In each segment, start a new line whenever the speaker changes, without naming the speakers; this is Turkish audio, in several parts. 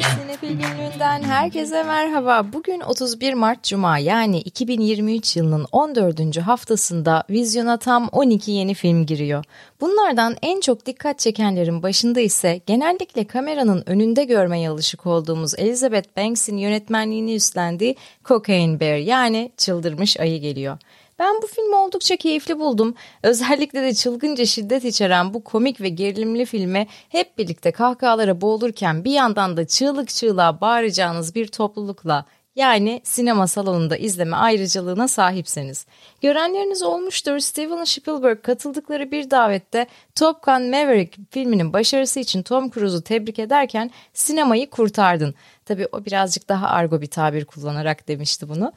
Sinefil günlüğünden herkese merhaba. Bugün 31 Mart Cuma yani 2023 yılının 14. haftasında vizyona tam 12 yeni film giriyor. Bunlardan en çok dikkat çekenlerin başında ise genellikle kameranın önünde görmeye alışık olduğumuz Elizabeth Banks'in yönetmenliğini üstlendiği Cocaine Bear yani Çıldırmış Ayı geliyor. Ben bu filmi oldukça keyifli buldum. Özellikle de çılgınca şiddet içeren bu komik ve gerilimli filme hep birlikte kahkahalara boğulurken bir yandan da çığlık çığlığa bağıracağınız bir toplulukla yani sinema salonunda izleme ayrıcalığına sahipseniz. Görenleriniz olmuştur Steven Spielberg katıldıkları bir davette Top Gun Maverick filminin başarısı için Tom Cruise'u tebrik ederken sinemayı kurtardın. Tabi o birazcık daha argo bir tabir kullanarak demişti bunu.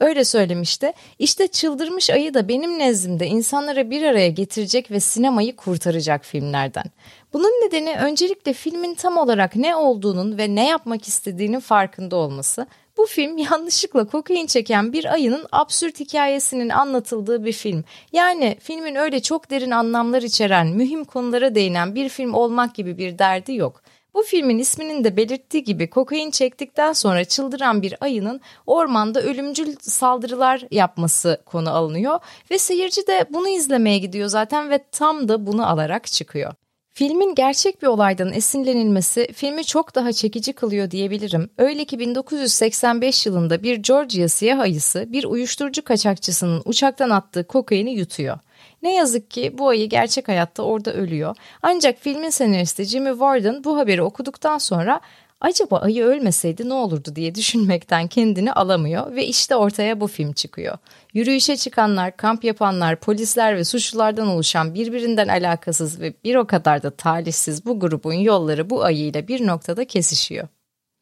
Öyle söylemişti. İşte çıldırmış ayı da benim nezdimde insanlara bir araya getirecek ve sinemayı kurtaracak filmlerden. Bunun nedeni öncelikle filmin tam olarak ne olduğunun ve ne yapmak istediğinin farkında olması. Bu film yanlışlıkla kokain çeken bir ayının absürt hikayesinin anlatıldığı bir film. Yani filmin öyle çok derin anlamlar içeren, mühim konulara değinen bir film olmak gibi bir derdi yok. Bu filmin isminin de belirttiği gibi kokain çektikten sonra çıldıran bir ayının ormanda ölümcül saldırılar yapması konu alınıyor ve seyirci de bunu izlemeye gidiyor zaten ve tam da bunu alarak çıkıyor. Filmin gerçek bir olaydan esinlenilmesi filmi çok daha çekici kılıyor diyebilirim. Öyle ki 1985 yılında bir Georgia siyah ayısı bir uyuşturucu kaçakçısının uçaktan attığı kokaini yutuyor. Ne yazık ki bu ayı gerçek hayatta orada ölüyor. Ancak filmin senaristi Jimmy Warden bu haberi okuduktan sonra acaba ayı ölmeseydi ne olurdu diye düşünmekten kendini alamıyor ve işte ortaya bu film çıkıyor. Yürüyüşe çıkanlar, kamp yapanlar, polisler ve suçlulardan oluşan birbirinden alakasız ve bir o kadar da talihsiz bu grubun yolları bu ayıyla bir noktada kesişiyor.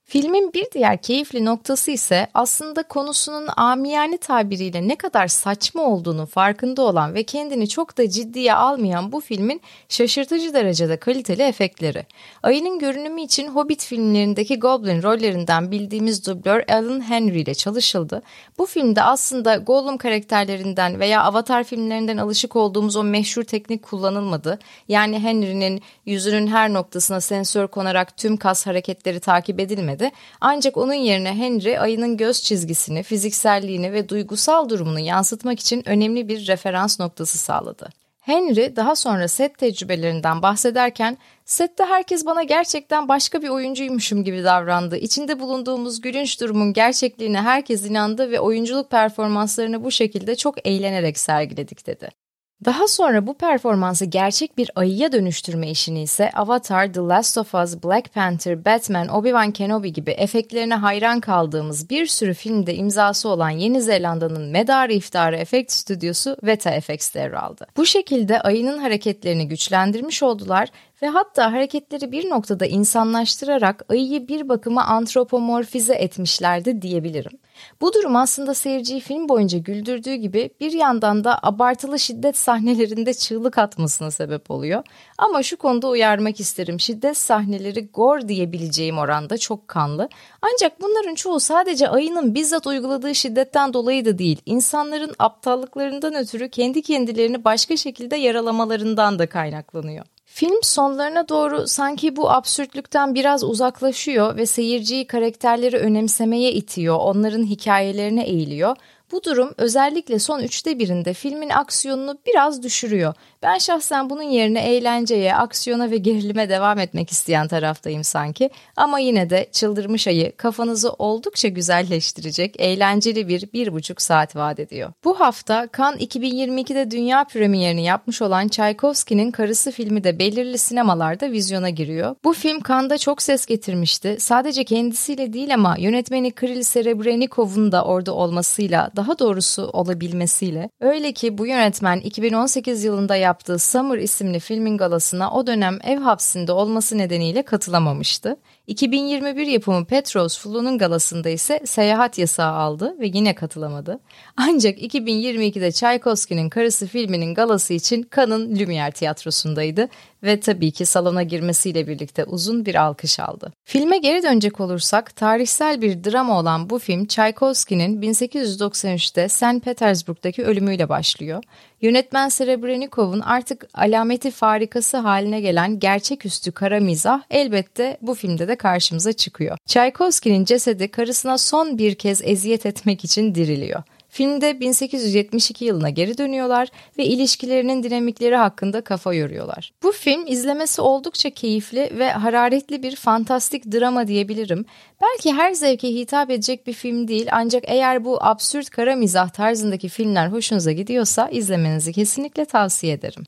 Filmin bir diğer keyifli noktası ise aslında konusunun amiyane tabiriyle ne kadar saçma olduğunu farkında olan ve kendini çok da ciddiye almayan bu filmin şaşırtıcı derecede kaliteli efektleri. Ayının görünümü için Hobbit filmlerindeki Goblin rollerinden bildiğimiz dublör Alan Henry ile çalışıldı. Bu filmde aslında Gollum karakterlerinden veya Avatar filmlerinden alışık olduğumuz o meşhur teknik kullanılmadı. Yani Henry'nin yüzünün her noktasına sensör konarak tüm kas hareketleri takip edilmedi edilmedi. Ancak onun yerine Henry ayının göz çizgisini, fizikselliğini ve duygusal durumunu yansıtmak için önemli bir referans noktası sağladı. Henry daha sonra set tecrübelerinden bahsederken sette herkes bana gerçekten başka bir oyuncuymuşum gibi davrandı. İçinde bulunduğumuz gülünç durumun gerçekliğine herkes inandı ve oyunculuk performanslarını bu şekilde çok eğlenerek sergiledik dedi. Daha sonra bu performansı gerçek bir ayıya dönüştürme işini ise Avatar, The Last of Us, Black Panther, Batman, Obi-Wan Kenobi gibi efektlerine hayran kaldığımız bir sürü filmde imzası olan Yeni Zelanda'nın medarı iftarı efekt stüdyosu Veta FX devraldı. Bu şekilde ayının hareketlerini güçlendirmiş oldular ve hatta hareketleri bir noktada insanlaştırarak ayıyı bir bakıma antropomorfize etmişlerdi diyebilirim. Bu durum aslında seyirciyi film boyunca güldürdüğü gibi bir yandan da abartılı şiddet sahnelerinde çığlık atmasına sebep oluyor. Ama şu konuda uyarmak isterim. Şiddet sahneleri gore diyebileceğim oranda çok kanlı. Ancak bunların çoğu sadece ayının bizzat uyguladığı şiddetten dolayı da değil. İnsanların aptallıklarından ötürü kendi kendilerini başka şekilde yaralamalarından da kaynaklanıyor. Film sonlarına doğru sanki bu absürtlükten biraz uzaklaşıyor ve seyirciyi karakterleri önemsemeye itiyor, onların hikayelerine eğiliyor. Bu durum özellikle son üçte birinde filmin aksiyonunu biraz düşürüyor. Ben şahsen bunun yerine eğlenceye, aksiyona ve gerilime devam etmek isteyen taraftayım sanki. Ama yine de çıldırmış ayı kafanızı oldukça güzelleştirecek eğlenceli bir bir buçuk saat vaat ediyor. Bu hafta Cannes 2022'de dünya premierini yapmış olan Tchaikovsky'nin Karısı filmi de belirli sinemalarda vizyona giriyor. Bu film Cannes'da çok ses getirmişti. Sadece kendisiyle değil ama yönetmeni Kirill Serebrenikov'un da orada olmasıyla daha doğrusu olabilmesiyle. Öyle ki bu yönetmen 2018 yılında yaptığı Summer isimli filmin galasına o dönem ev hapsinde olması nedeniyle katılamamıştı. 2021 yapımı Petros Flu'nun galasında ise seyahat yasağı aldı ve yine katılamadı. Ancak 2022'de Tchaikovsky'nin Karısı filminin galası için Cannes'ın Lumière tiyatrosundaydı ve tabii ki salona girmesiyle birlikte uzun bir alkış aldı. Filme geri dönecek olursak tarihsel bir drama olan bu film Tchaikovsky'nin 1893'te St. Petersburg'daki ölümüyle başlıyor. Yönetmen Serebrenikov'un artık alameti farikası haline gelen gerçeküstü kara mizah elbette bu filmde de karşımıza çıkıyor. Çaykovski'nin cesedi karısına son bir kez eziyet etmek için diriliyor. Filmde 1872 yılına geri dönüyorlar ve ilişkilerinin dinamikleri hakkında kafa yoruyorlar. Bu film izlemesi oldukça keyifli ve hararetli bir fantastik drama diyebilirim. Belki her zevke hitap edecek bir film değil ancak eğer bu absürt kara mizah tarzındaki filmler hoşunuza gidiyorsa izlemenizi kesinlikle tavsiye ederim.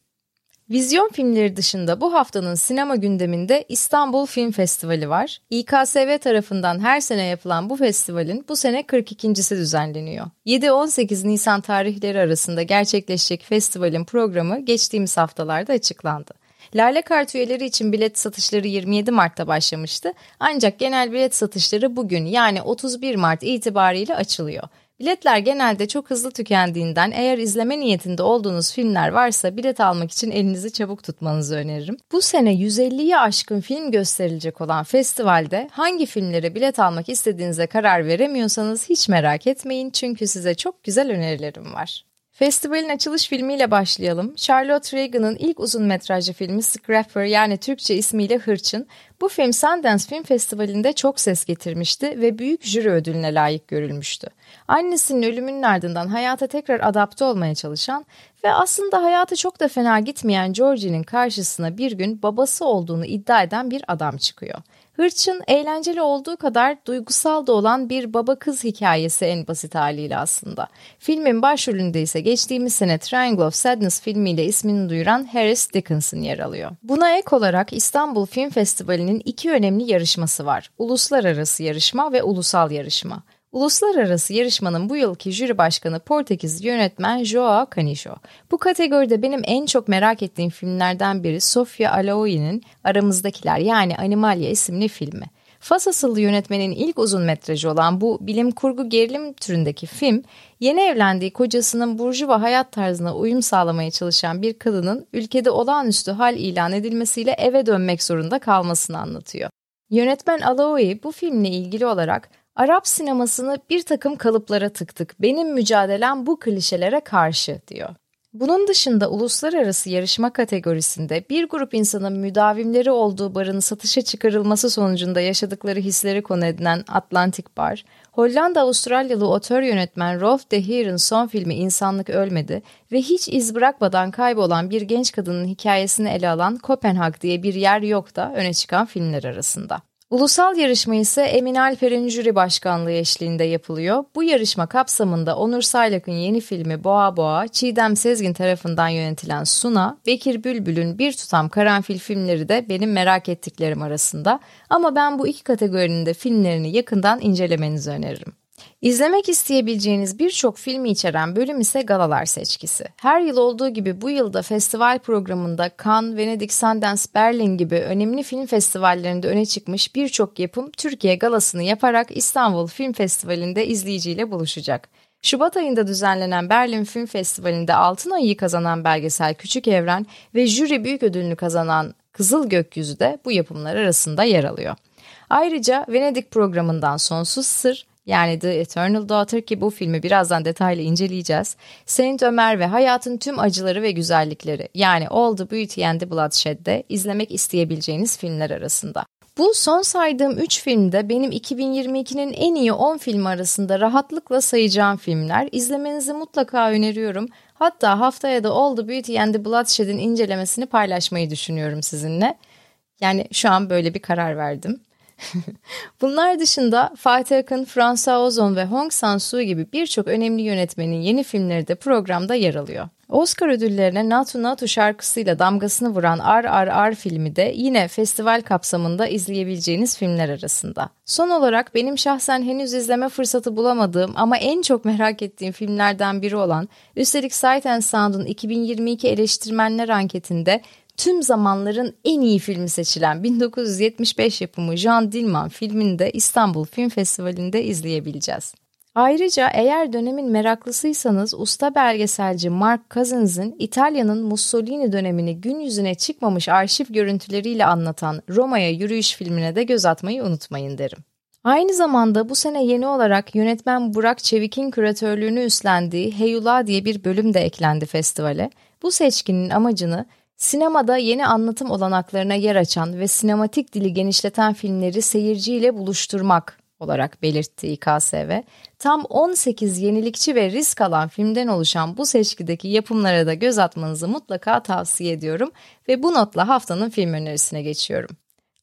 Vizyon filmleri dışında bu haftanın sinema gündeminde İstanbul Film Festivali var. İKSV tarafından her sene yapılan bu festivalin bu sene 42.si düzenleniyor. 7-18 Nisan tarihleri arasında gerçekleşecek festivalin programı geçtiğimiz haftalarda açıklandı. Lale Kart üyeleri için bilet satışları 27 Mart'ta başlamıştı. Ancak genel bilet satışları bugün yani 31 Mart itibariyle açılıyor. Biletler genelde çok hızlı tükendiğinden eğer izleme niyetinde olduğunuz filmler varsa bilet almak için elinizi çabuk tutmanızı öneririm. Bu sene 150'yi aşkın film gösterilecek olan festivalde hangi filmlere bilet almak istediğinize karar veremiyorsanız hiç merak etmeyin çünkü size çok güzel önerilerim var. Festivalin açılış filmiyle başlayalım. Charlotte Reagan'ın ilk uzun metrajlı filmi Scrapper yani Türkçe ismiyle Hırçın. Bu film Sundance Film Festivali'nde çok ses getirmişti ve büyük jüri ödülüne layık görülmüştü. Annesinin ölümünün ardından hayata tekrar adapte olmaya çalışan ve aslında hayatı çok da fena gitmeyen Georgie'nin karşısına bir gün babası olduğunu iddia eden bir adam çıkıyor. Hırçın eğlenceli olduğu kadar duygusal da olan bir baba kız hikayesi en basit haliyle aslında. Filmin başrolünde ise geçtiğimiz sene Triangle of Sadness filmiyle ismini duyuran Harris Dickinson yer alıyor. Buna ek olarak İstanbul Film Festivali'nin iki önemli yarışması var. Uluslararası yarışma ve ulusal yarışma. Uluslararası yarışmanın bu yılki jüri başkanı Portekiz yönetmen Joao Canicho. Bu kategoride benim en çok merak ettiğim filmlerden biri Sofia Alaoi'nin Aramızdakiler yani Animalia isimli filmi. Fas asıllı yönetmenin ilk uzun metrajı olan bu bilim kurgu gerilim türündeki film, yeni evlendiği kocasının burjuva hayat tarzına uyum sağlamaya çalışan bir kadının ülkede olağanüstü hal ilan edilmesiyle eve dönmek zorunda kalmasını anlatıyor. Yönetmen Alaoi bu filmle ilgili olarak Arap sinemasını bir takım kalıplara tıktık. Benim mücadelem bu klişelere karşı diyor. Bunun dışında uluslararası yarışma kategorisinde bir grup insanın müdavimleri olduğu barın satışa çıkarılması sonucunda yaşadıkları hisleri konu edilen Atlantic Bar, Hollanda-Avustralyalı otör yönetmen Rolf de Heer'in son filmi İnsanlık Ölmedi ve hiç iz bırakmadan kaybolan bir genç kadının hikayesini ele alan Kopenhag diye bir yer yok da öne çıkan filmler arasında. Ulusal yarışma ise Emin Alper'in jüri başkanlığı eşliğinde yapılıyor. Bu yarışma kapsamında Onur Saylak'ın yeni filmi Boğa Boğa, Çiğdem Sezgin tarafından yönetilen Suna, Bekir Bülbül'ün bir tutam karanfil filmleri de benim merak ettiklerim arasında. Ama ben bu iki kategorinin de filmlerini yakından incelemenizi öneririm. İzlemek isteyebileceğiniz birçok filmi içeren bölüm ise galalar seçkisi. Her yıl olduğu gibi bu yılda festival programında Cannes, Venedik, Sundance, Berlin gibi önemli film festivallerinde öne çıkmış birçok yapım Türkiye galasını yaparak İstanbul Film Festivali'nde izleyiciyle buluşacak. Şubat ayında düzenlenen Berlin Film Festivali'nde altın ayı kazanan belgesel Küçük Evren ve jüri büyük ödülünü kazanan Kızıl Gökyüzü de bu yapımlar arasında yer alıyor. Ayrıca Venedik programından Sonsuz Sır, yani The Eternal Daughter ki bu filmi birazdan detaylı inceleyeceğiz. Saint Ömer ve hayatın tüm acıları ve güzellikleri yani All the Beauty and the Bloodshed'de izlemek isteyebileceğiniz filmler arasında. Bu son saydığım 3 filmde benim 2022'nin en iyi 10 filmi arasında rahatlıkla sayacağım filmler. İzlemenizi mutlaka öneriyorum. Hatta haftaya da All the Beauty and the Bloodshed'in incelemesini paylaşmayı düşünüyorum sizinle. Yani şu an böyle bir karar verdim. Bunlar dışında Fatih Akın, François Ozon ve Hong Sang-soo gibi birçok önemli yönetmenin yeni filmleri de programda yer alıyor. Oscar ödüllerine Natu Natu şarkısıyla damgasını vuran RRR filmi de yine festival kapsamında izleyebileceğiniz filmler arasında. Son olarak benim şahsen henüz izleme fırsatı bulamadığım ama en çok merak ettiğim filmlerden biri olan üstelik Sight and Sound'un 2022 eleştirmenler anketinde tüm zamanların en iyi filmi seçilen 1975 yapımı Jean Dillman filmini de İstanbul Film Festivali'nde izleyebileceğiz. Ayrıca eğer dönemin meraklısıysanız usta belgeselci Mark Cousins'in İtalya'nın Mussolini dönemini gün yüzüne çıkmamış arşiv görüntüleriyle anlatan Roma'ya yürüyüş filmine de göz atmayı unutmayın derim. Aynı zamanda bu sene yeni olarak yönetmen Burak Çevik'in küratörlüğünü üstlendiği Heyula diye bir bölüm de eklendi festivale. Bu seçkinin amacını sinemada yeni anlatım olanaklarına yer açan ve sinematik dili genişleten filmleri seyirciyle buluşturmak olarak belirtti İKSV. Tam 18 yenilikçi ve risk alan filmden oluşan bu seçkideki yapımlara da göz atmanızı mutlaka tavsiye ediyorum ve bu notla haftanın film önerisine geçiyorum.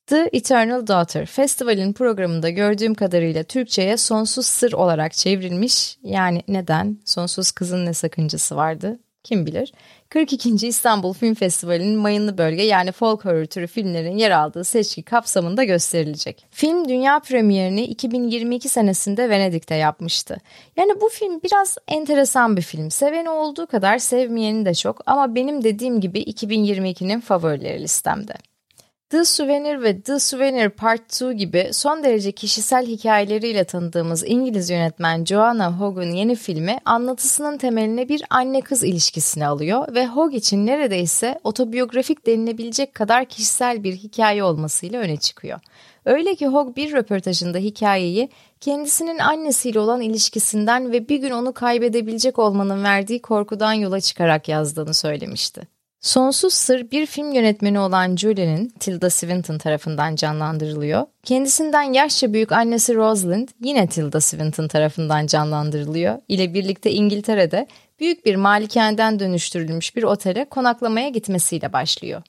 The Eternal Daughter, festivalin programında gördüğüm kadarıyla Türkçe'ye sonsuz sır olarak çevrilmiş. Yani neden? Sonsuz kızın ne sakıncası vardı? Kim bilir? 42. İstanbul Film Festivali'nin mayınlı bölge yani folk horror türü filmlerin yer aldığı seçki kapsamında gösterilecek. Film dünya premierini 2022 senesinde Venedik'te yapmıştı. Yani bu film biraz enteresan bir film. Seveni olduğu kadar sevmeyeni de çok ama benim dediğim gibi 2022'nin favorileri listemde. The Souvenir ve The Souvenir Part 2 gibi son derece kişisel hikayeleriyle tanıdığımız İngiliz yönetmen Joanna Hogg'un yeni filmi anlatısının temeline bir anne-kız ilişkisini alıyor ve Hogg için neredeyse otobiyografik denilebilecek kadar kişisel bir hikaye olmasıyla öne çıkıyor. Öyle ki Hogg bir röportajında hikayeyi kendisinin annesiyle olan ilişkisinden ve bir gün onu kaybedebilecek olmanın verdiği korkudan yola çıkarak yazdığını söylemişti. Sonsuz Sır bir film yönetmeni olan Julie'nin Tilda Swinton tarafından canlandırılıyor. Kendisinden yaşça büyük annesi Rosalind yine Tilda Swinton tarafından canlandırılıyor. ile birlikte İngiltere'de büyük bir malikaneden dönüştürülmüş bir otele konaklamaya gitmesiyle başlıyor.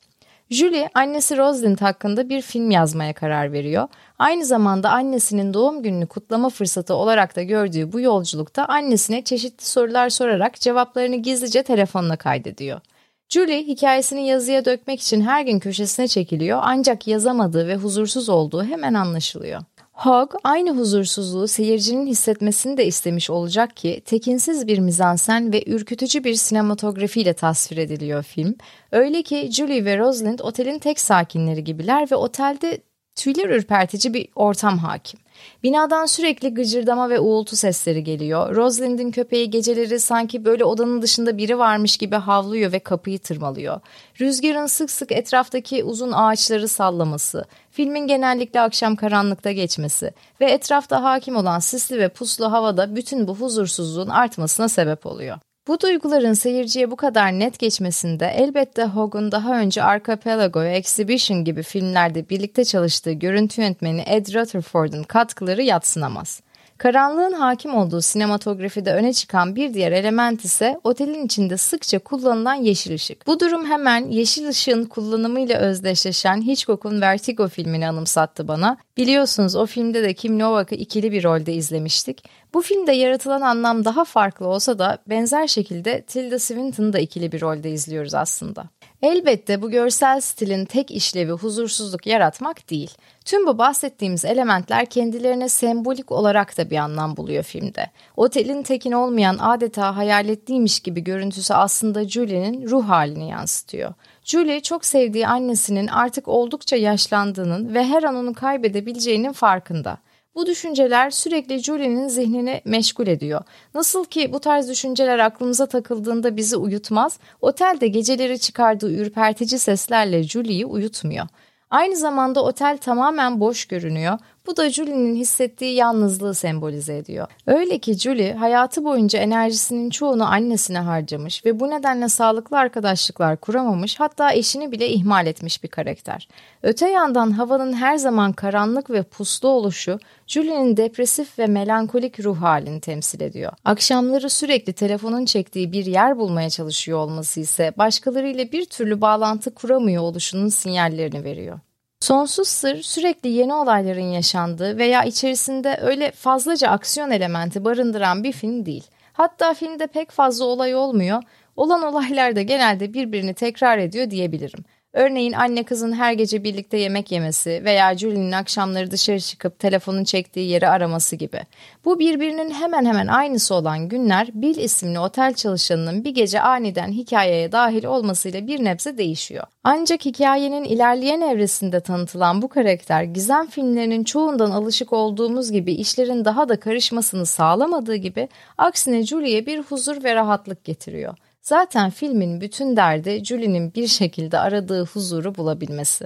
Julie annesi Rosalind hakkında bir film yazmaya karar veriyor. Aynı zamanda annesinin doğum gününü kutlama fırsatı olarak da gördüğü bu yolculukta annesine çeşitli sorular sorarak cevaplarını gizlice telefonla kaydediyor. Julie hikayesini yazıya dökmek için her gün köşesine çekiliyor ancak yazamadığı ve huzursuz olduğu hemen anlaşılıyor. Hogg aynı huzursuzluğu seyircinin hissetmesini de istemiş olacak ki tekinsiz bir mizansen ve ürkütücü bir sinematografiyle tasvir ediliyor film. Öyle ki Julie ve Rosalind otelin tek sakinleri gibiler ve otelde tüyler ürpertici bir ortam hakim. Binadan sürekli gıcırdama ve uğultu sesleri geliyor. Rosalind'in köpeği geceleri sanki böyle odanın dışında biri varmış gibi havlıyor ve kapıyı tırmalıyor. Rüzgarın sık sık etraftaki uzun ağaçları sallaması, filmin genellikle akşam karanlıkta geçmesi ve etrafta hakim olan sisli ve puslu havada bütün bu huzursuzluğun artmasına sebep oluyor. Bu duyguların seyirciye bu kadar net geçmesinde elbette Hogg'un daha önce Archipelago ve Exhibition gibi filmlerde birlikte çalıştığı görüntü yönetmeni Ed Rutherford'un katkıları yatsınamaz. Karanlığın hakim olduğu sinematografide öne çıkan bir diğer element ise otelin içinde sıkça kullanılan yeşil ışık. Bu durum hemen yeşil ışığın kullanımıyla özdeşleşen Hitchcock'un Vertigo filmini anımsattı bana. Biliyorsunuz o filmde de Kim Novak'ı ikili bir rolde izlemiştik. Bu filmde yaratılan anlam daha farklı olsa da benzer şekilde Tilda Swinton'ı da ikili bir rolde izliyoruz aslında. Elbette bu görsel stilin tek işlevi huzursuzluk yaratmak değil. Tüm bu bahsettiğimiz elementler kendilerine sembolik olarak da bir anlam buluyor filmde. Otelin tekin olmayan adeta hayaletliymiş gibi görüntüsü aslında Julie'nin ruh halini yansıtıyor. Julie çok sevdiği annesinin artık oldukça yaşlandığının ve her an onu kaybedebileceğinin farkında. Bu düşünceler sürekli Julie'nin zihnini meşgul ediyor. Nasıl ki bu tarz düşünceler aklımıza takıldığında bizi uyutmaz, otelde geceleri çıkardığı ürpertici seslerle Julie'yi uyutmuyor. Aynı zamanda otel tamamen boş görünüyor. Bu da Julie'nin hissettiği yalnızlığı sembolize ediyor. Öyle ki Julie hayatı boyunca enerjisinin çoğunu annesine harcamış ve bu nedenle sağlıklı arkadaşlıklar kuramamış hatta eşini bile ihmal etmiş bir karakter. Öte yandan havanın her zaman karanlık ve puslu oluşu Julie'nin depresif ve melankolik ruh halini temsil ediyor. Akşamları sürekli telefonun çektiği bir yer bulmaya çalışıyor olması ise başkalarıyla bir türlü bağlantı kuramıyor oluşunun sinyallerini veriyor. Sonsuz Sır sürekli yeni olayların yaşandığı veya içerisinde öyle fazlaca aksiyon elementi barındıran bir film değil. Hatta filmde pek fazla olay olmuyor. Olan olaylar da genelde birbirini tekrar ediyor diyebilirim. Örneğin anne kızın her gece birlikte yemek yemesi veya Julie'nin akşamları dışarı çıkıp telefonun çektiği yeri araması gibi. Bu birbirinin hemen hemen aynısı olan günler Bill isimli otel çalışanının bir gece aniden hikayeye dahil olmasıyla bir nebze değişiyor. Ancak hikayenin ilerleyen evresinde tanıtılan bu karakter gizem filmlerinin çoğundan alışık olduğumuz gibi işlerin daha da karışmasını sağlamadığı gibi aksine Julie'ye bir huzur ve rahatlık getiriyor. Zaten filmin bütün derdi Julie'nin bir şekilde aradığı huzuru bulabilmesi.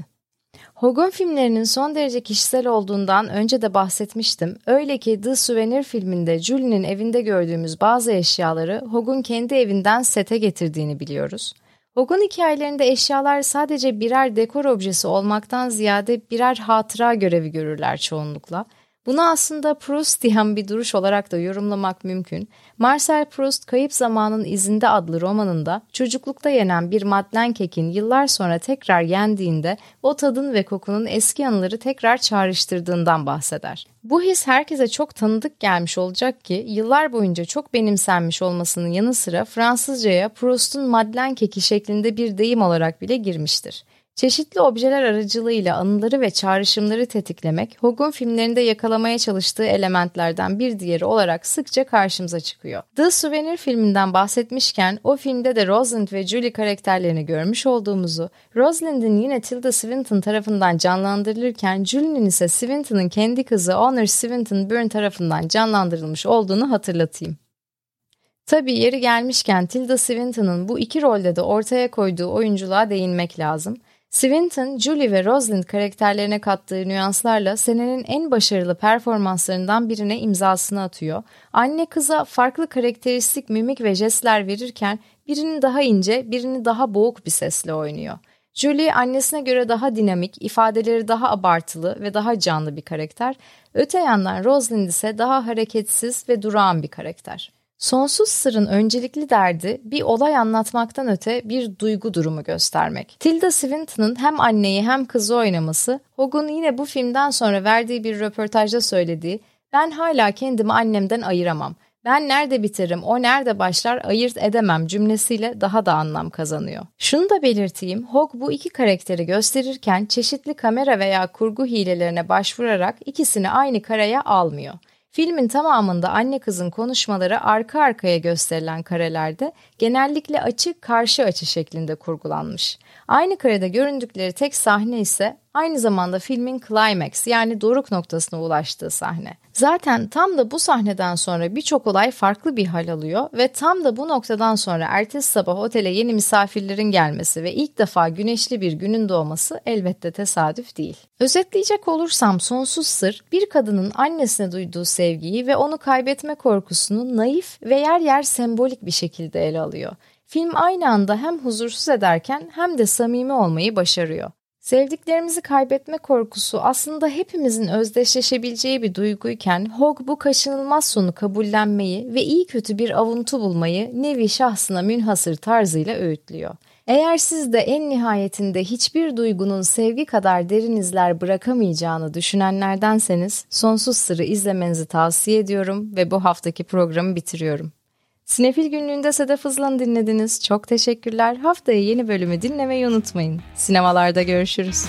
Hogan filmlerinin son derece kişisel olduğundan önce de bahsetmiştim. Öyle ki The Souvenir filminde Julie'nin evinde gördüğümüz bazı eşyaları Hogan kendi evinden sete getirdiğini biliyoruz. Hogan hikayelerinde eşyalar sadece birer dekor objesi olmaktan ziyade birer hatıra görevi görürler çoğunlukla. Bunu aslında Proustian bir duruş olarak da yorumlamak mümkün. Marcel Proust Kayıp Zamanın İzinde adlı romanında çocuklukta yenen bir madlen kekin yıllar sonra tekrar yendiğinde o tadın ve kokunun eski anıları tekrar çağrıştırdığından bahseder. Bu his herkese çok tanıdık gelmiş olacak ki yıllar boyunca çok benimsenmiş olmasının yanı sıra Fransızcaya Proust'un madlen keki şeklinde bir deyim olarak bile girmiştir. Çeşitli objeler aracılığıyla anıları ve çağrışımları tetiklemek, Hogan filmlerinde yakalamaya çalıştığı elementlerden bir diğeri olarak sıkça karşımıza çıkıyor. The Souvenir filminden bahsetmişken o filmde de Rosalind ve Julie karakterlerini görmüş olduğumuzu, Rosalind'in yine Tilda Swinton tarafından canlandırılırken Julie'nin ise Swinton'ın kendi kızı Honor Swinton Byrne tarafından canlandırılmış olduğunu hatırlatayım. Tabii yeri gelmişken Tilda Swinton'ın bu iki rolde de ortaya koyduğu oyunculuğa değinmek lazım. Swinton, Julie ve Rosalind karakterlerine kattığı nüanslarla senenin en başarılı performanslarından birine imzasını atıyor. Anne kıza farklı karakteristik mimik ve jestler verirken birini daha ince, birini daha boğuk bir sesle oynuyor. Julie annesine göre daha dinamik, ifadeleri daha abartılı ve daha canlı bir karakter. Öte yandan Rosalind ise daha hareketsiz ve durağan bir karakter. Sonsuz Sır'ın öncelikli derdi bir olay anlatmaktan öte bir duygu durumu göstermek. Tilda Swinton'ın hem anneyi hem kızı oynaması, Hogan yine bu filmden sonra verdiği bir röportajda söylediği ben hala kendimi annemden ayıramam. Ben nerede biterim, o nerede başlar ayırt edemem cümlesiyle daha da anlam kazanıyor. Şunu da belirteyim, Hog bu iki karakteri gösterirken çeşitli kamera veya kurgu hilelerine başvurarak ikisini aynı karaya almıyor. Filmin tamamında anne kızın konuşmaları arka arkaya gösterilen karelerde genellikle açı karşı açı şeklinde kurgulanmış. Aynı karede göründükleri tek sahne ise aynı zamanda filmin climax yani doruk noktasına ulaştığı sahne. Zaten tam da bu sahneden sonra birçok olay farklı bir hal alıyor ve tam da bu noktadan sonra ertesi sabah otele yeni misafirlerin gelmesi ve ilk defa güneşli bir günün doğması elbette tesadüf değil. Özetleyecek olursam sonsuz sır bir kadının annesine duyduğu sevgiyi ve onu kaybetme korkusunu naif ve yer yer sembolik bir şekilde ele alıyor. Film aynı anda hem huzursuz ederken hem de samimi olmayı başarıyor. Sevdiklerimizi kaybetme korkusu aslında hepimizin özdeşleşebileceği bir duyguyken Hogg bu kaçınılmaz sonu kabullenmeyi ve iyi kötü bir avuntu bulmayı nevi şahsına münhasır tarzıyla öğütlüyor. Eğer siz de en nihayetinde hiçbir duygunun sevgi kadar derin izler bırakamayacağını düşünenlerdenseniz Sonsuz Sırrı izlemenizi tavsiye ediyorum ve bu haftaki programı bitiriyorum. Sinefil günlüğünde Sedef Hızlan'ı dinlediniz. Çok teşekkürler. Haftaya yeni bölümü dinlemeyi unutmayın. Sinemalarda görüşürüz.